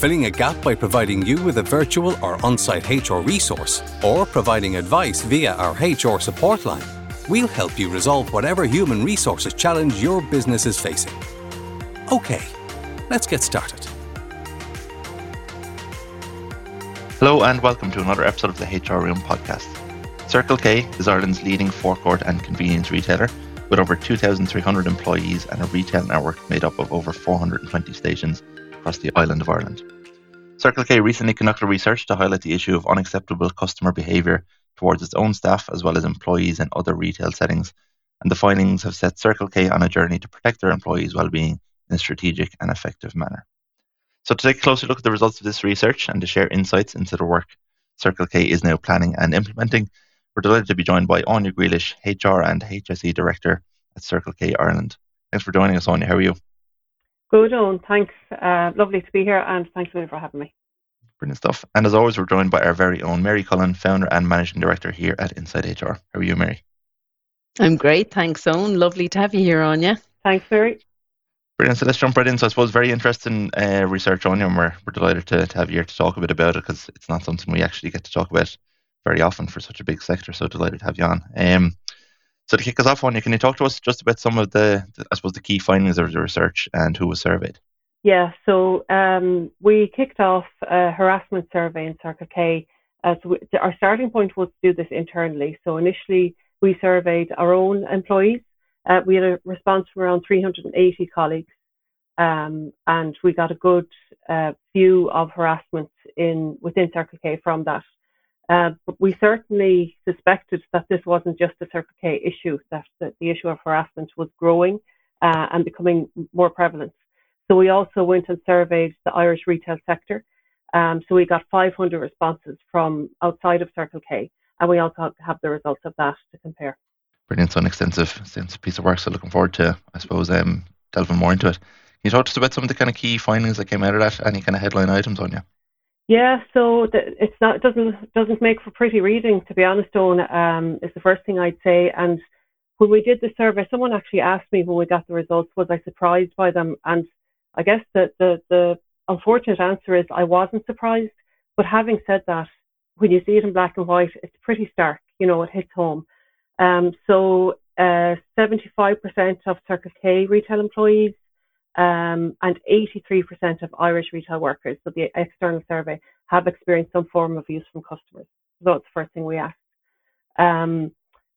filling a gap by providing you with a virtual or on site HR resource, or providing advice via our HR support line, we'll help you resolve whatever human resources challenge your business is facing. Okay, let's get started. Hello, and welcome to another episode of the HR Room podcast. Circle K is Ireland's leading forecourt and convenience retailer with over 2,300 employees and a retail network made up of over 420 stations across the island of Ireland. Circle K recently conducted research to highlight the issue of unacceptable customer behaviour towards its own staff as well as employees in other retail settings, and the findings have set Circle K on a journey to protect their employees' well-being in a strategic and effective manner. So, to take a closer look at the results of this research and to share insights into the work Circle K is now planning and implementing, we're delighted to be joined by Áine Griallais, HR and HSE Director at Circle K Ireland. Thanks for joining us, Áine. How are you? Good, Owen. Thanks. Uh, lovely to be here, and thanks for having me. Brilliant stuff. And as always, we're joined by our very own Mary Cullen, founder and managing director here at Insight HR. How are you, Mary? I'm great. Thanks, Owen. Lovely to have you here, Áine. Thanks, Mary. Brilliant. So let's jump right in. So I suppose very interesting uh, research Áine, and we're, we're delighted to, to have you here to talk a bit about it because it's not something we actually get to talk about very often for such a big sector. So delighted to have you on. Um, so to kick us off, Áine, can you talk to us just about some of the, I suppose, the key findings of the research and who was surveyed? Yeah, so um, we kicked off a harassment survey in Circle K. Uh, so we, our starting point was to do this internally. So initially, we surveyed our own employees. Uh, we had a response from around 380 colleagues, um, and we got a good uh, view of harassment in within Circle K from that. Uh, but we certainly suspected that this wasn't just a Circle K issue, that, the issue of harassment was growing uh, and becoming more prevalent. So we also went and surveyed the Irish retail sector. Um, so we got 500 responses from outside of Circle K, and we also have the results of that to compare. Brilliant. So an extensive, extensive piece of work. So looking forward to, I suppose, um, delving more into it. Can you talk to us about some of the kind of key findings that came out of that? Any kind of headline items Áine? Yeah, so the, it's not it doesn't doesn't make for pretty reading to be honest. Owen um, is the first thing I'd say. And when we did the survey, someone actually asked me when we got the results, was I surprised by them? And I guess the, the, the unfortunate answer is I wasn't surprised. But having said that, when you see it in black and white, it's pretty stark. You know, it hits home. Um, so uh, 75% of Circle K retail employees um, and 83% of Irish retail workers, so the external survey, have experienced some form of abuse from customers. So that's the first thing we asked. Um,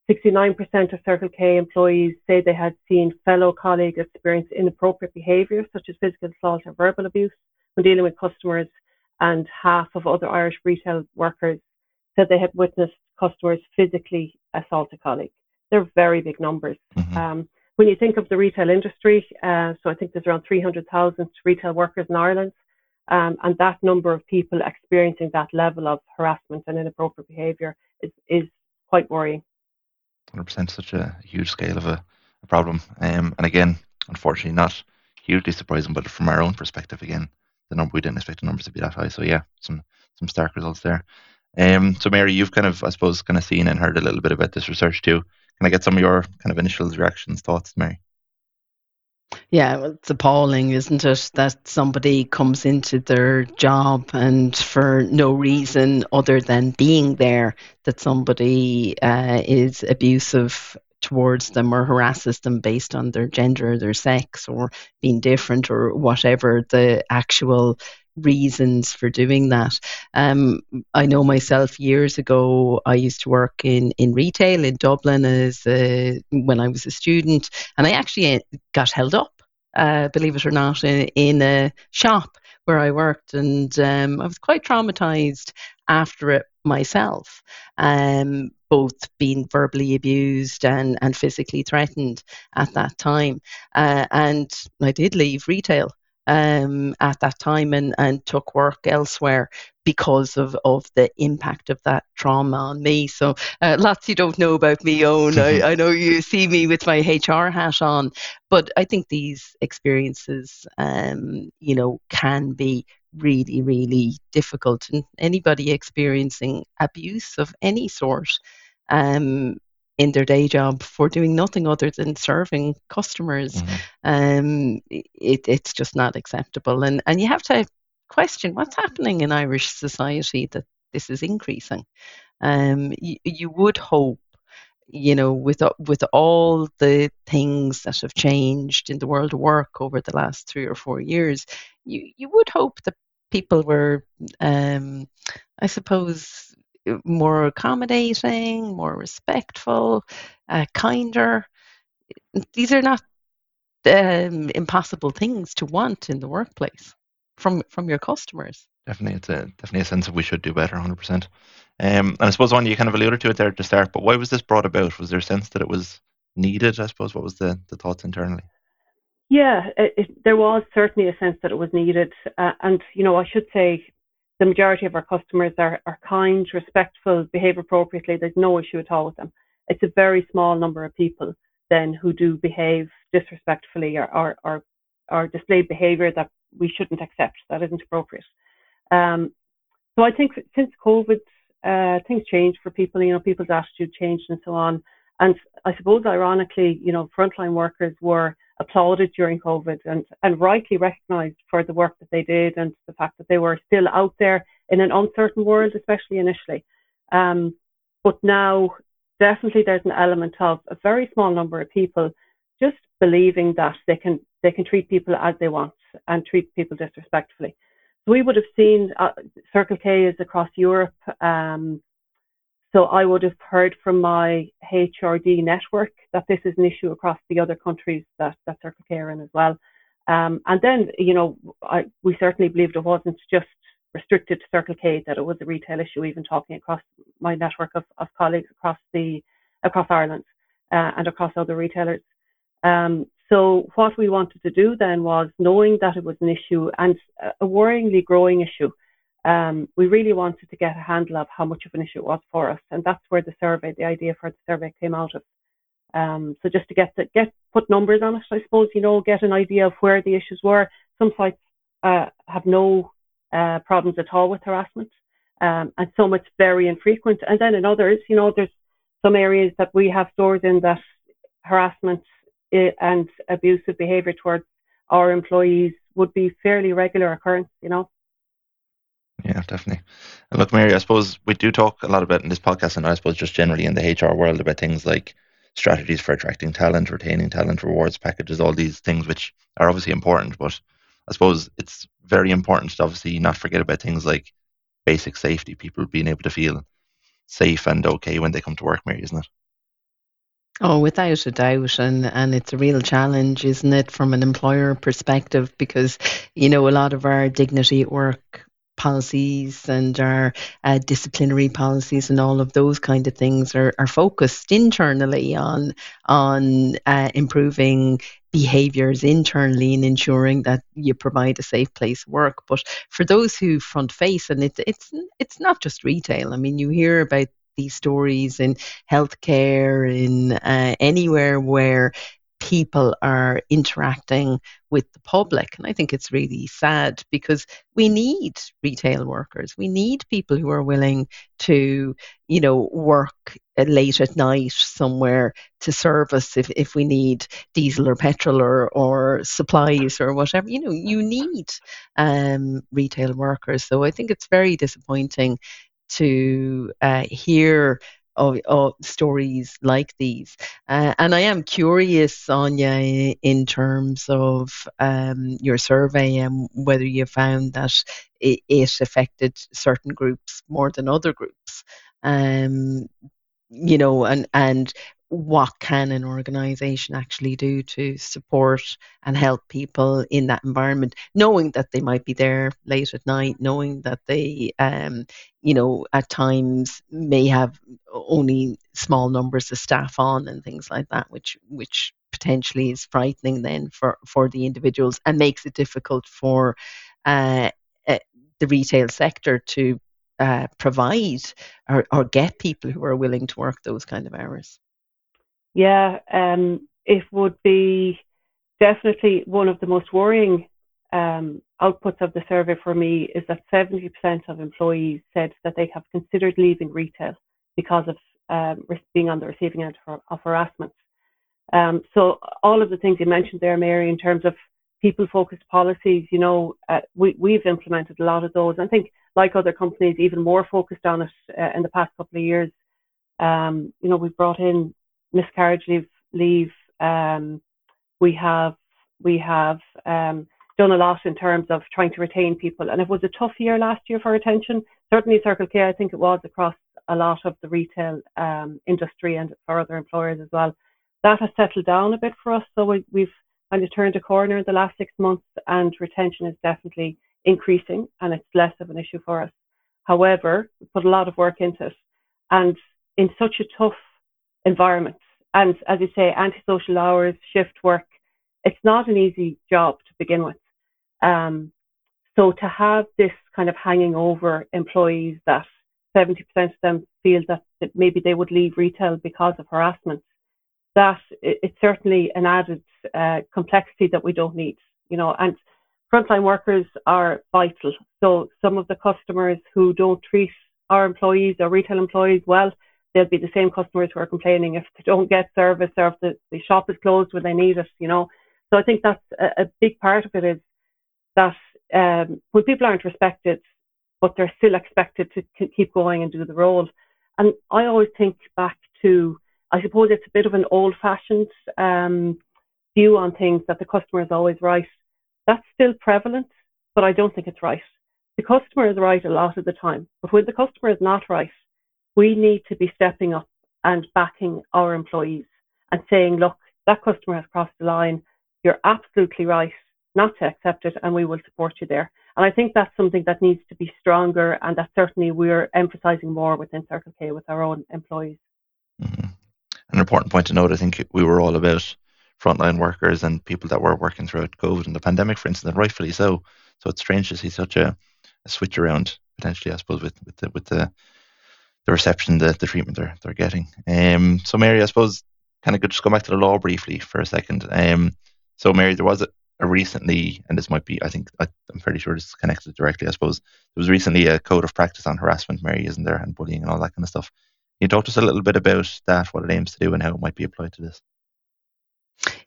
69% of Circle K employees say they had seen fellow colleagues experience inappropriate behaviour, such as physical assault or verbal abuse, when dealing with customers, and half of other Irish retail workers said they had witnessed customers physically assault a colleague. They're very big numbers. Mm-hmm. Um, when you think of the retail industry, uh, so I think there's around 300,000 retail workers in Ireland, um, and that number of people experiencing that level of harassment and inappropriate behaviour is, is quite worrying. 100% such a huge scale of a, a problem. Um, and again, unfortunately, not hugely surprising, but from our own perspective, again, the number we didn't expect the numbers to be that high. So yeah, some some stark results there. Um, so Mary, you've kind of, I suppose, kind of seen and heard a little bit about this research too. Can I get some of your kind of initial reactions, thoughts, Mary? Yeah, well, it's appalling, isn't it, that somebody comes into their job and for no reason other than being there, that somebody uh, is abusive towards them or harasses them based on their gender, their sex, or being different, or whatever the actual reasons for doing that. Um, I know myself years ago, I used to work in, in retail in Dublin as a, when I was a student, and I actually uh, got held up, uh, believe it or not, in, in a shop where I worked, and um, I was quite traumatized after it myself. Um, both being verbally abused and, and physically threatened at that time. Uh, and I did leave retail um, at that time and, and took work elsewhere because of, of the impact of that trauma on me. So uh, lots you don't know about me, Owen. I, I know you see me with my HR hat on, but I think these experiences, um, you know, can be really, really difficult. And anybody experiencing abuse of any sort um, in their day job for doing nothing other than serving customers, mm-hmm. um, it, it's just not acceptable. And, and you have to question what's happening in Irish society that this is increasing. Um, you, you would hope you know, with with all the things that have changed in the world of work over the last three or four years, you you would hope that people were, um, I suppose, more accommodating, more respectful, uh, kinder. These are not um, impossible things to want in the workplace from from your customers. Definitely, it's a definitely a sense of we should do better, hundred percent. Um, and I suppose one you kind of alluded to it there at the start, but why was this brought about? Was there a sense that it was needed? I suppose what was the the thoughts internally? Yeah, it, it, there was certainly a sense that it was needed, uh, and you know I should say the majority of our customers are, are kind, respectful, behave appropriately. There's no issue at all with them. It's a very small number of people then who do behave disrespectfully or, or, or, or display behaviour that we shouldn't accept. That isn't appropriate. Um, so I think since COVID, uh, things changed for people. You know, people's attitude changed and so on. And I suppose, ironically, you know, frontline workers were applauded during COVID and, and rightly recognised for the work that they did and the fact that they were still out there in an uncertain world, especially initially. Um, but now, definitely, there's an element of a very small number of people just believing that they can they can treat people as they want and treat people disrespectfully. So we would have seen uh, Circle K is across Europe. Um, so I would have heard from my HRD network that this is an issue across the other countries that, that Circle K are in as well. Um, and then, you know, I, we certainly believed it wasn't just restricted to Circle K, that it was a retail issue, even talking across my network of, of colleagues across the across Ireland uh, and across other retailers. Um, so what we wanted to do then was knowing that it was an issue and a worryingly growing issue, um, we really wanted to get a handle of how much of an issue it was for us, and that's where the survey, the idea for the survey, came out of. Um, so just to get the, get put numbers on it, I suppose you know, get an idea of where the issues were. Some sites uh, have no uh, problems at all with harassment, um, and some it's very infrequent. And then in others, you know, there's some areas that we have stores in that harassment eh, and abusive behaviour towards our employees would be fairly regular occurrence. You know. Yeah, definitely. And look, Mary, I suppose we do talk a lot about in this podcast, and I suppose just generally in the HR world about things like strategies for attracting talent, retaining talent, rewards packages, all these things which are obviously important. But I suppose it's very important to obviously not forget about things like basic safety, people being able to feel safe and okay when they come to work, Mary, isn't it? Oh, without a doubt. And, and it's a real challenge, isn't it, from an employer perspective? Because, you know, a lot of our dignity at work policies and our uh, disciplinary policies and all of those kind of things are, are focused internally on on uh, improving behaviors internally and ensuring that you provide a safe place work. But for those who front face and it's it's it's not just retail. I mean you hear about these stories in healthcare in uh, anywhere where people are interacting with the public. And I think it's really sad because we need retail workers. We need people who are willing to, you know, work late at night somewhere to serve us if, if we need diesel or petrol or, or supplies or whatever. You know, you need um, retail workers. So I think it's very disappointing to uh, hear of, of stories like these. Uh, and I am curious, Áine, in terms of um, your survey and whether you found that it, it, affected certain groups more than other groups. Um, you know, and and what can an organization actually do to support and help people in that environment knowing that they might be there late at night knowing that they um, you know at times may have only small numbers of staff on and things like that which which potentially is frightening then for, for the individuals and makes it difficult for uh, uh, the retail sector to uh, provide or, or get people who are willing to work those kind of hours? Yeah, um, it would be definitely one of the most worrying um, outputs of the survey for me is that 70% of employees said that they have considered leaving retail because of um, being on the receiving end of harassment. Um, so all of the things you mentioned there, Mary, in terms of people-focused policies, you know, uh, we, we've implemented a lot of those. I think, like other companies, even more focused on it uh, in the past couple of years. Um, you know, we've brought in miscarriage leave. leave um, we have we have um, done a lot in terms of trying to retain people, and it was a tough year last year for retention. Certainly, Circle K, I think it was across a lot of the retail um, industry and for other employers as well. That has settled down a bit for us, so we, we've kind of turned a corner in the last six months, and retention is definitely increasing, and it's less of an issue for us. However, we put a lot of work into it, and in such a tough environment, and as you say, antisocial hours, shift work, it's not an easy job to begin with. Um, so to have this kind of hanging over employees that 70% of them feel that, that maybe they would leave retail because of harassment, that it, it's certainly an added uh, complexity that we don't need, you know, and frontline workers are vital. So some of the customers who don't treat our employees or retail employees well, they'll be the same customers who are complaining if they don't get service or if the, the shop is closed when they need it, you know. So I think that's a, a big part of it is that um, when people aren't respected, but they're still expected to keep going and do the role. And I always think back to, I suppose it's a bit of an old fashioned um, view on things that the customer is always right. That's still prevalent, but I don't think it's right. The customer is right a lot of the time, but when the customer is not right, we need to be stepping up and backing our employees and saying, look, that customer has crossed the line. You're absolutely right not to accept it, and we will support you there. And I think that's something that needs to be stronger, and that certainly we're emphasising more within Circle K with our own employees. Mm-hmm. An important point to note, I think we were all about frontline workers and people that were working throughout COVID and the pandemic, for instance, and rightfully so. So it's strange to see such a, a switch around potentially, I suppose, with with the with the the reception, the, the treatment they're they're getting. Um, so Mary, I suppose, kind of just go back to the law briefly for a second. Um, so Mary, there was a, recently, and this might be, I think, I, am fairly sure this is connected directly, I suppose. There was recently a code of practice on harassment, Mary, isn't there, and bullying and all that kind of stuff. Can you talk to us a little bit about that, what it aims to do, and how it might be applied to this?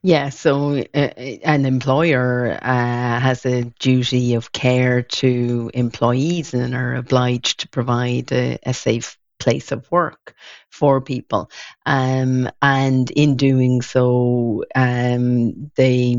Yeah, so uh, an employer uh, has a duty of care to employees and are obliged to provide a, a safe place of work for people. Um, and in doing so, um, they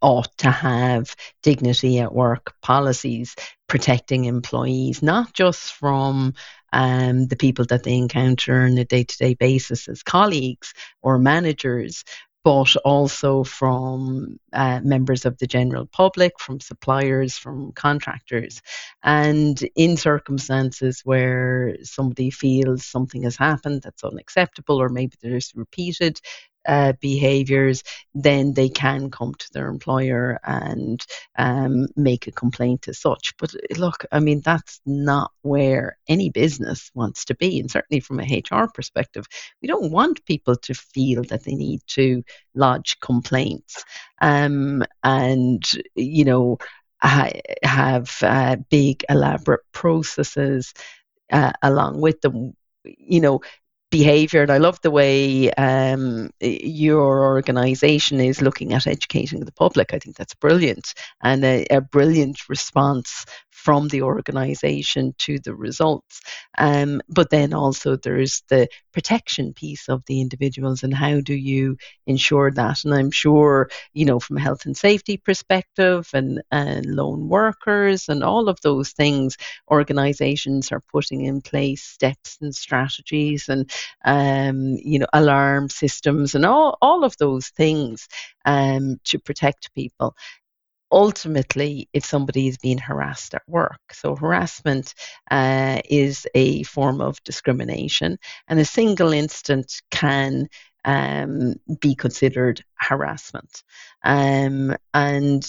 ought to have dignity at work policies protecting employees, not just from um, the people that they encounter on a day to day basis as colleagues or managers, but also from uh, members of the general public, from suppliers, from contractors. And in circumstances where somebody feels something has happened that's unacceptable, or maybe there's repeated uh, behaviors, then they can come to their employer and um, make a complaint as such. But look, I mean, that's not where any business wants to be. And certainly from a HR perspective, we don't want people to feel that they need to lodge complaints. Um, and, you know, have uh, big elaborate processes uh, along with them you know behavior. And i love the way um, your organization is looking at educating the public. I think that's brilliant. And a, a brilliant response from the organization to the results. Um, but then also there's the protection piece of the individuals and how do you ensure that? And I'm sure, you know, from a health and safety perspective and, and lone workers and all of those things, organizations are putting in place steps and strategies and, um, you know, alarm systems and all, all of those things um, to protect people ultimately if somebody is being harassed at work. So, harassment uh, is a form of discrimination, and a single incident can um, be considered harassment. Um, and,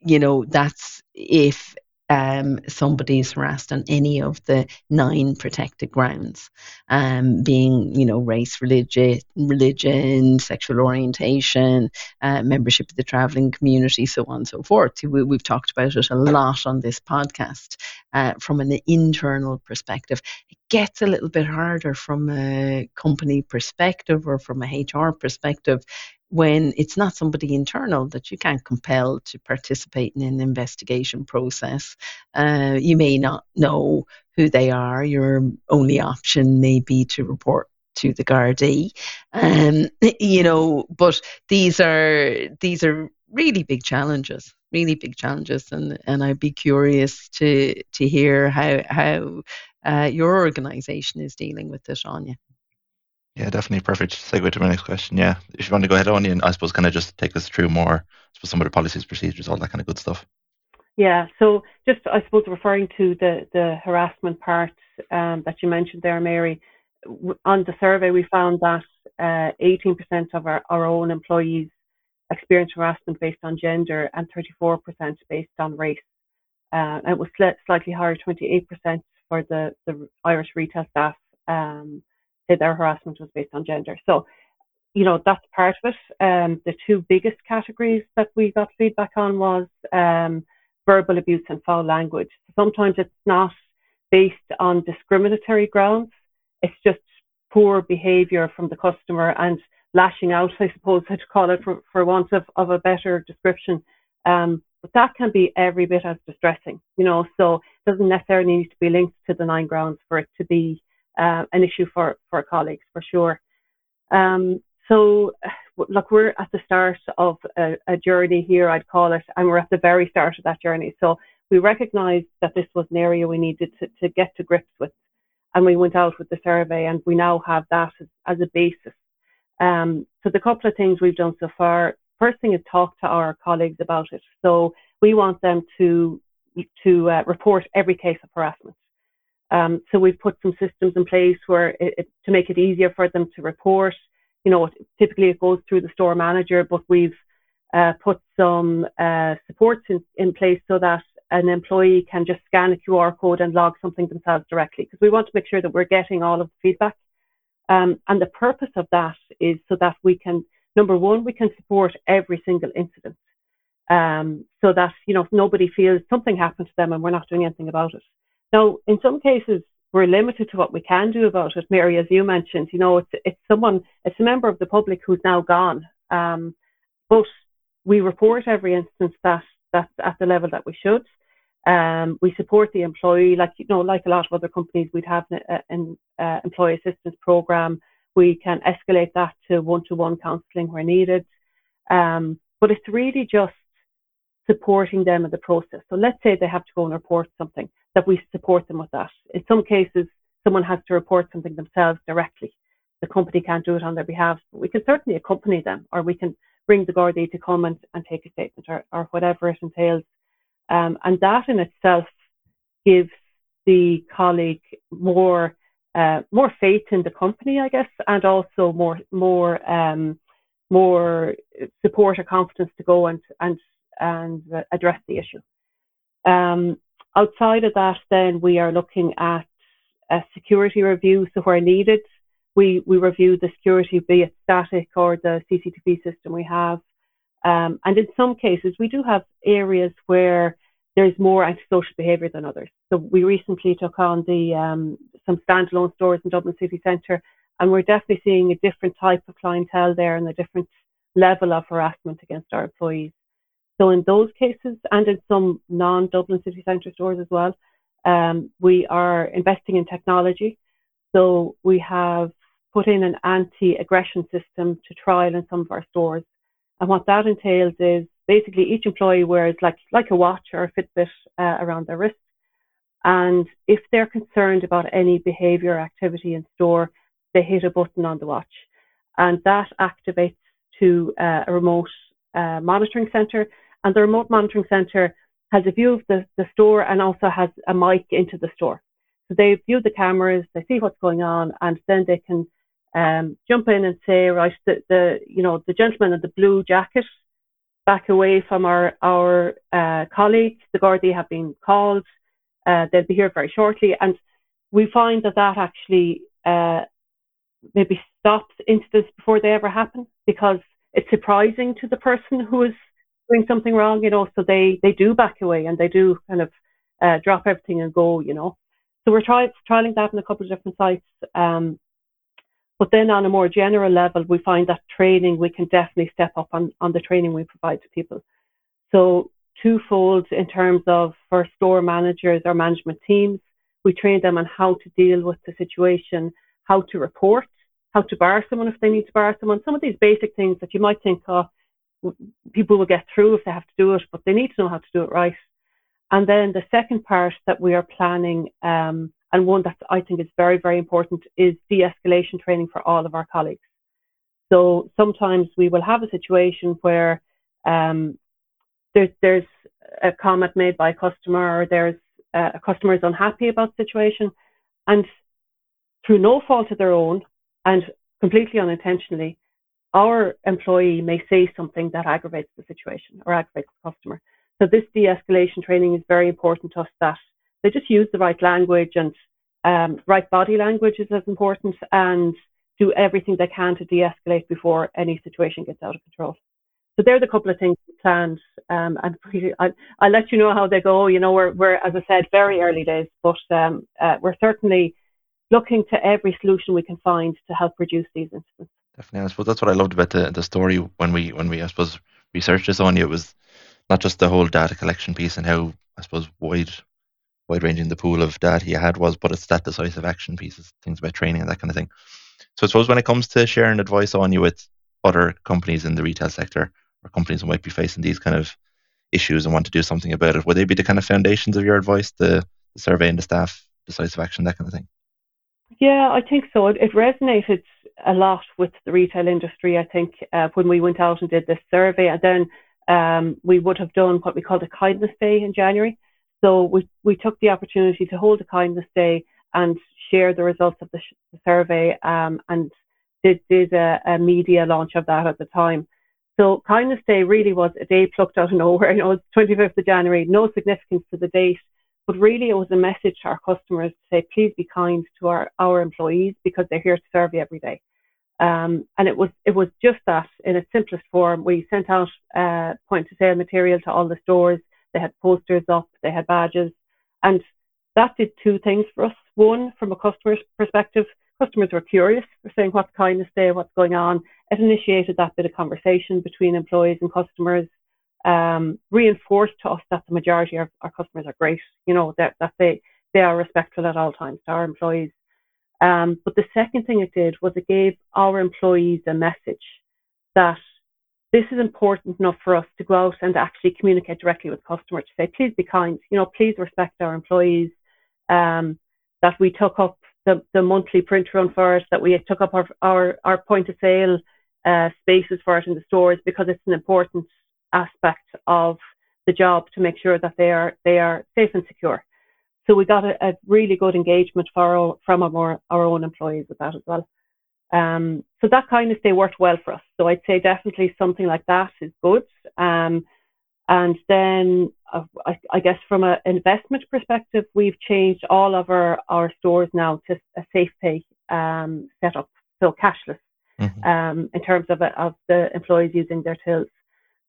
you know, that's if um, somebody's harassed on any of the nine protected grounds, um, being you know race, religion, religion, sexual orientation, uh, membership of the travelling community, so on and so forth. We, have talked about it a lot on this podcast. Uh, from an internal perspective, it gets a little bit harder from a company perspective or from a HR perspective when it's not somebody internal that you can't compel to participate in an investigation process. Uh, you may not know who they are. Your only option may be to report to the Gardaí. Um, you know, but these are these are really big challenges, really big challenges, and and I'd be curious to to hear how how uh, your organisation is dealing with this, Áine. Yeah, definitely perfect segue to my next question. Yeah, if you want to go ahead on, and I suppose kind of just take us through more, suppose some of the policies, procedures, all that kind of good stuff. Yeah, so just I suppose referring to the the harassment part um, that you mentioned there, Mary. On the survey, we found that uh, 18% of our, our own employees experience harassment based on gender and 34% based on race. Uh, it was slightly higher, 28% for the, the Irish retail staff um, their harassment was based on gender. So, you know, that's part of it. Um, the two biggest categories that we got feedback on was um, verbal abuse and foul language. Sometimes it's not based on discriminatory grounds. It's just poor behaviour from the customer and lashing out, I suppose I'd call it for, for want of, of a better description. Um, but that can be every bit as distressing, you know, so it doesn't necessarily need to be linked to the nine grounds for it to be uh, an issue for, for colleagues for sure. Um, so, look, we're at the start of a, a, journey here, I'd call it, and we're at the very start of that journey. So, we recognised that this was an area we needed to, to get to grips with, and we went out with the survey, and we now have that as, as a basis. Um, so, the couple of things we've done so far first thing is talk to our colleagues about it. So, we want them to to uh, report every case of harassment. Um, so we've put some systems in place where it, it, to make it easier for them to report. You know, typically it goes through the store manager, but we've uh, put some uh, supports in, in place so that an employee can just scan a QR code and log something themselves directly because we want to make sure that we're getting all of the feedback. Um, and the purpose of that is so that we can, number one, we can support every single incident. Um, so that, you know, nobody feels something happened to them and we're not doing anything about it. Now, in some cases, we're limited to what we can do about it. Mary, as you mentioned, you know, it's it's someone, it's a member of the public who's now gone. Um, but we report every instance that that's at the level that we should. Um, we support the employee, like you know, like a lot of other companies, we'd have an, uh, employee assistance program. We can escalate that to one-to-one counselling where needed. Um, but it's really just supporting them in the process. So let's say they have to go and report something that we support them with that. In some cases, someone has to report something themselves directly. The company can't do it on their behalf, we can certainly accompany them, or we can bring the Gardaí to come and, and take a statement, or, or whatever it entails. Um, and that in itself gives the colleague more uh, more faith in the company, I guess, and also more more um, more support or confidence to go and and and address the issue. Um, Outside of that, then we are looking at a security review. So where needed, we, we review the security, be it static or the CCTV system we have. Um, and in some cases, we do have areas where there's more antisocial behaviour than others. So we recently took on the um, some standalone stores in Dublin city centre, and we're definitely seeing a different type of clientele there and a different level of harassment against our employees. So in those cases, and in some non-Dublin city centre stores as well, um, we are investing in technology. So we have put in an anti-aggression system to trial in some of our stores. And what that entails is basically each employee wears like like a watch or a Fitbit uh, around their wrist. And if they're concerned about any behaviour or activity in store, they hit a button on the watch, and that activates to uh, a remote uh, monitoring centre and the remote monitoring center has a view of the, the store and also has a mic into the store. So they view the cameras, they see what's going on, and then they can um, jump in and say, right, the, the you know the gentleman in the blue jacket, back away from our our uh, colleagues. The Gardaí have been called. Uh, they'll be here very shortly, and we find that that actually uh, maybe stops incidents before they ever happen because it's surprising to the person who is doing something wrong, you know. So they they do back away and they do kind of uh, drop everything and go, you know. So we're trying trialing that in a couple of different sites. Um, but then on a more general level, we find that training, we can definitely step up on, on the training we provide to people. So twofold in terms of for store managers or management teams, we train them on how to deal with the situation, how to report, how to bar someone if they need to bar someone. Some of these basic things that you might think, oh, people will get through if they have to do it, but they need to know how to do it right. And then the second part that we are planning um, and one that I think is very, very important is de-escalation training for all of our colleagues. So sometimes we will have a situation where um, there's, there's a comment made by a customer or there's uh, a customer is unhappy about the situation and through no fault of their own and completely unintentionally, our employee may say something that aggravates the situation or aggravates the customer. So this de-escalation training is very important to us that they just use the right language and um, right body language is as important and do everything they can to de-escalate before any situation gets out of control. So they're the couple of things planned, um, and I, will let you know how they go. You know, we're, we're as I said, very early days, but um, uh, we're certainly looking to every solution we can find to help reduce these incidents. Definitely, I suppose that's what I loved about the, the story when we when we I suppose researched this Áine. It was not just the whole data collection piece and how I suppose wide wide ranging the pool of data you had was, but it's that decisive action pieces, things about training and that kind of thing. So I suppose when it comes to sharing advice Áine with other companies in the retail sector or companies who might be facing these kind of issues and want to do something about it, would they be the kind of foundations of your advice, the, the survey and the staff, decisive action, that kind of thing? Yeah, I think so. It resonated a lot with the retail industry. I think uh, when we went out and did this survey, and then um, we would have done what we called a kindness day in January. So we, we took the opportunity to hold a kindness day and share the results of the, sh- the survey um, and did, did a, a, media launch of that at the time. So kindness day really was a day plucked out of nowhere. You know, it's 25th of January, no significance to the date, but really it was a message to our customers to say, please be kind to our, our employees because they're here to serve you every day. Um, and it was it was just that in its simplest form. We sent out uh, point of sale material to all the stores they had posters up, they had badges, and that did two things for us. One, from a customer's perspective, customers were curious. They're saying what's kindness day, what's going on. It initiated that bit of conversation between employees and customers. Um, reinforced to us that the majority of our customers are great. You know that that they they are respectful at all times to our employees. Um, but the second thing it did was it gave our employees a message that this is important enough for us to go out and actually communicate directly with customers to say, please be kind, you know, please respect our employees, um, that we took up the, the monthly print run for it, that we took up our, our, our point of sale uh, spaces for it in the stores because it's an important aspect of the job to make sure that they are, they are safe and secure. So we got a, a really good engagement our, from our, our own employees with that as well. Um, so that kind of day worked well for us. So I'd say definitely something like that is good. Um, and then uh, I, I, guess from an investment perspective, we've changed all of our, our stores now to a safe pay um, setup, so cashless mm-hmm. Um, in terms of, of the employees using their tills.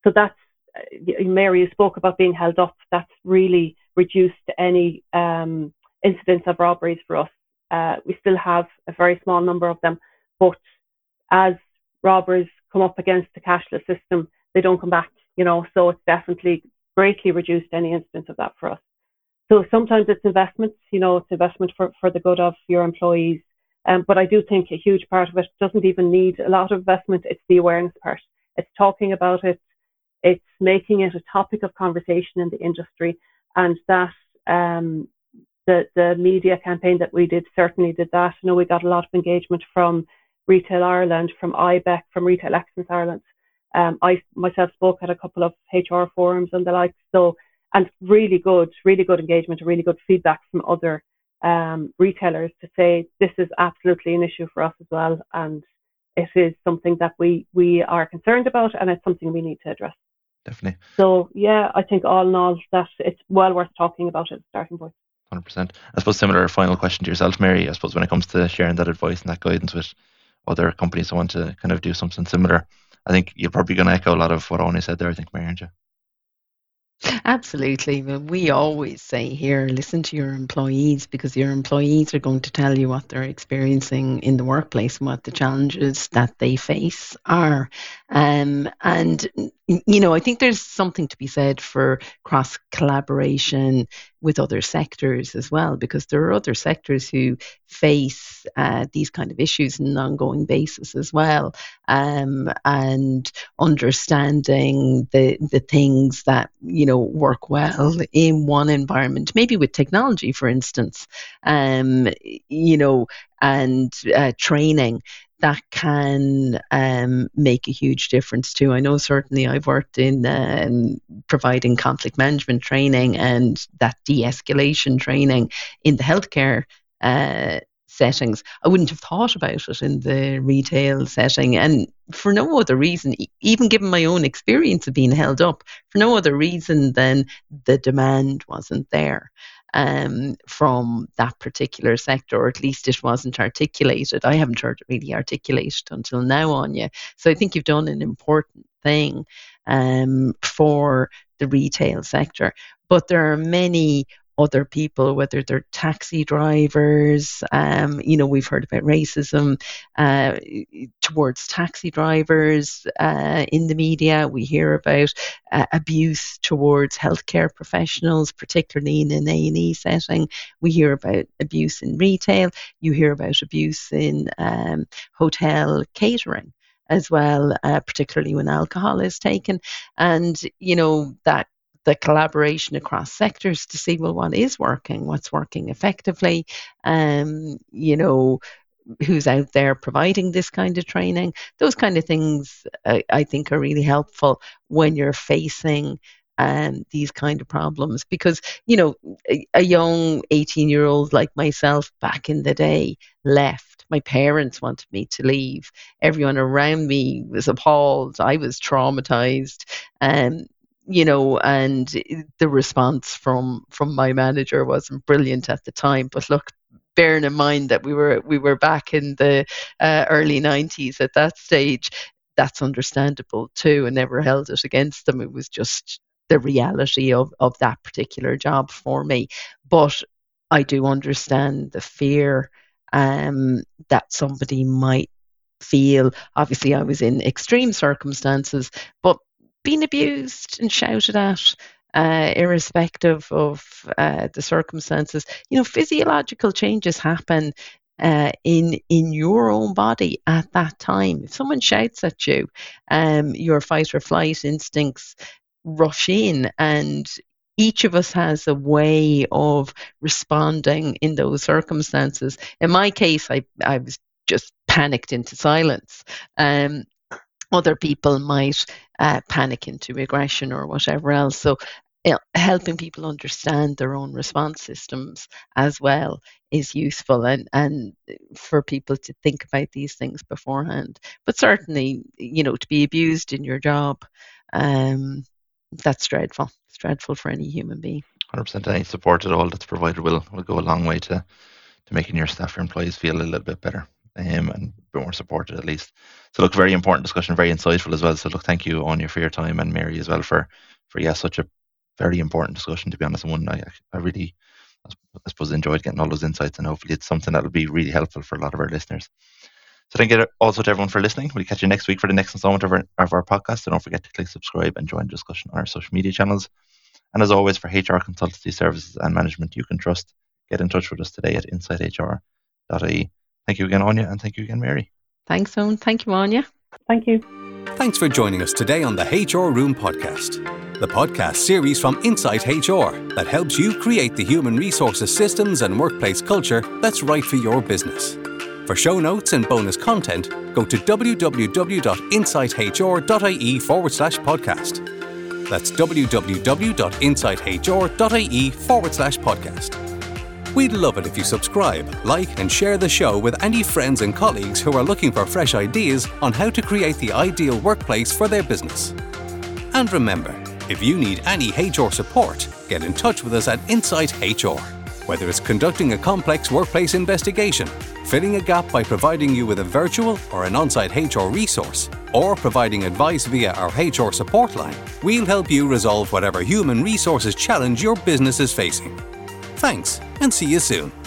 So that's, uh, Mary, you spoke about being held up. That's really reduced any um, incidents of robberies for us. Uh, we still have a very small number of them, but as robbers come up against the cashless system, they don't come back, you know, so it's definitely greatly reduced any instance of that for us. So sometimes it's investments, you know, it's investment for, for the good of your employees. Um, but I do think a huge part of it doesn't even need a lot of investment. It's the awareness part. It's talking about it. It's making it a topic of conversation in the industry. And that, um, the, the media campaign that we did certainly did that. You know, we got a lot of engagement from Retail Ireland, from IBEC, from Retail Excellence Ireland. Um, I myself spoke at a couple of HR forums and the like. So, and really good, really good engagement, really good feedback from other um, retailers to say this is absolutely an issue for us as well, and it is something that we we are concerned about, and it's something we need to address. Definitely. So yeah, I think all in all that it's well worth talking about as a starting point. Hundred percent. I suppose similar final question to yourself, Mary. I suppose when it comes to sharing that advice and that guidance with other companies who want to kind of do something similar, I think you're probably going to echo a lot of what Áine said there. I think, Mary, aren't you? Absolutely. Well, We always say here listen to your employees because your employees are going to tell you what they're experiencing in the workplace and what the challenges that they face are. Um, and, you know, I think there's something to be said for cross collaboration with other sectors as well, because there are other sectors who face uh, these kind of issues on an ongoing basis as well. Um, and understanding the, the things that, you know, work well in one environment, maybe with technology, for instance, um, you know, and uh, training that can um, make a huge difference too. I know certainly I've worked in um, providing conflict management training and that de escalation training in the healthcare uh, settings. I wouldn't have thought about it in the retail setting, and for no other reason, even given my own experience of being held up, for no other reason than the demand wasn't there um, from that particular sector, or at least it wasn't articulated. I haven't heard it really articulated until now, on Áine. So I think you've done an important thing um, for the retail sector. But there are many other people, whether they're taxi drivers. Um, you know, we've heard about racism uh, towards taxi drivers uh, in the media. We hear about uh, abuse towards healthcare professionals, particularly in an A and E setting. We hear about abuse in retail. You hear about abuse in um, hotel catering as well, uh, particularly when alcohol is taken. And, you know, that the collaboration across sectors to see well what is working, what's working effectively, um, you know, who's out there providing this kind of training. Those kind of things I, I think are really helpful when you're facing um, these kind of problems. Because you know a, a young 18 year old like myself back in the day left. My parents wanted me to leave. Everyone around me was appalled. I was traumatized. Um, you know, and the response from from my manager wasn't brilliant at the time. But look, bearing in mind that we were we were back in the uh, early 90s at that stage, that's understandable too, and never held it against them. It was just the reality of of that particular job for me. But I do understand the fear um, that somebody might feel. Obviously, I was in extreme circumstances, but being abused and shouted at, uh, irrespective of uh, the circumstances. You know, physiological changes happen uh, in in your own body at that time. If someone shouts at you, um, your fight or flight instincts rush in, and each of us has a way of responding in those circumstances. In my case, I I was just panicked into silence. Um, other people might uh, panic into aggression or whatever else. So, you know, helping people understand their own response systems as well is useful and, and for people to think about these things beforehand. But certainly, you know, to be abused in your job, um, that's dreadful. It's dreadful for any human being. 100% any support at all that's provided will, will go a long way to, to making your staff or employees feel a little bit better um, and bit more supported at least. So look, very important discussion, very insightful as well. So look, thank you Áine for your time and Mary as well for for yeah such a very important discussion to be honest and one I I really I suppose enjoyed getting all those insights and hopefully it's something that'll be really helpful for a lot of our listeners. So thank you also to everyone for listening. We'll catch you next week for the next installment of our, of our podcast. So don't forget to click subscribe and join the discussion on our social media channels. And as always, for HR consultancy services and management you can trust, get in touch with us today at insighthr.ie. Thank you again, Áine, and thank you again, Mary. Thanks, Owen. Thank you, Áine. Thank you. Thanks for joining us today on the HR Room podcast, the podcast series from Insight HR that helps you create the human resources systems and workplace culture that's right for your business. For show notes and bonus content, go to www.insighthr.ie forward slash podcast. That's www.insighthr.ie forward slash podcast. We'd love it if you subscribe, like, and share the show with any friends and colleagues who are looking for fresh ideas on how to create the ideal workplace for their business. And remember, if you need any HR support, get in touch with us at Insight HR. Whether it's conducting a complex workplace investigation, filling a gap by providing you with a virtual or an on site HR resource, or providing advice via our HR support line, we'll help you resolve whatever human resources challenge your business is facing. Thanks, and see you soon.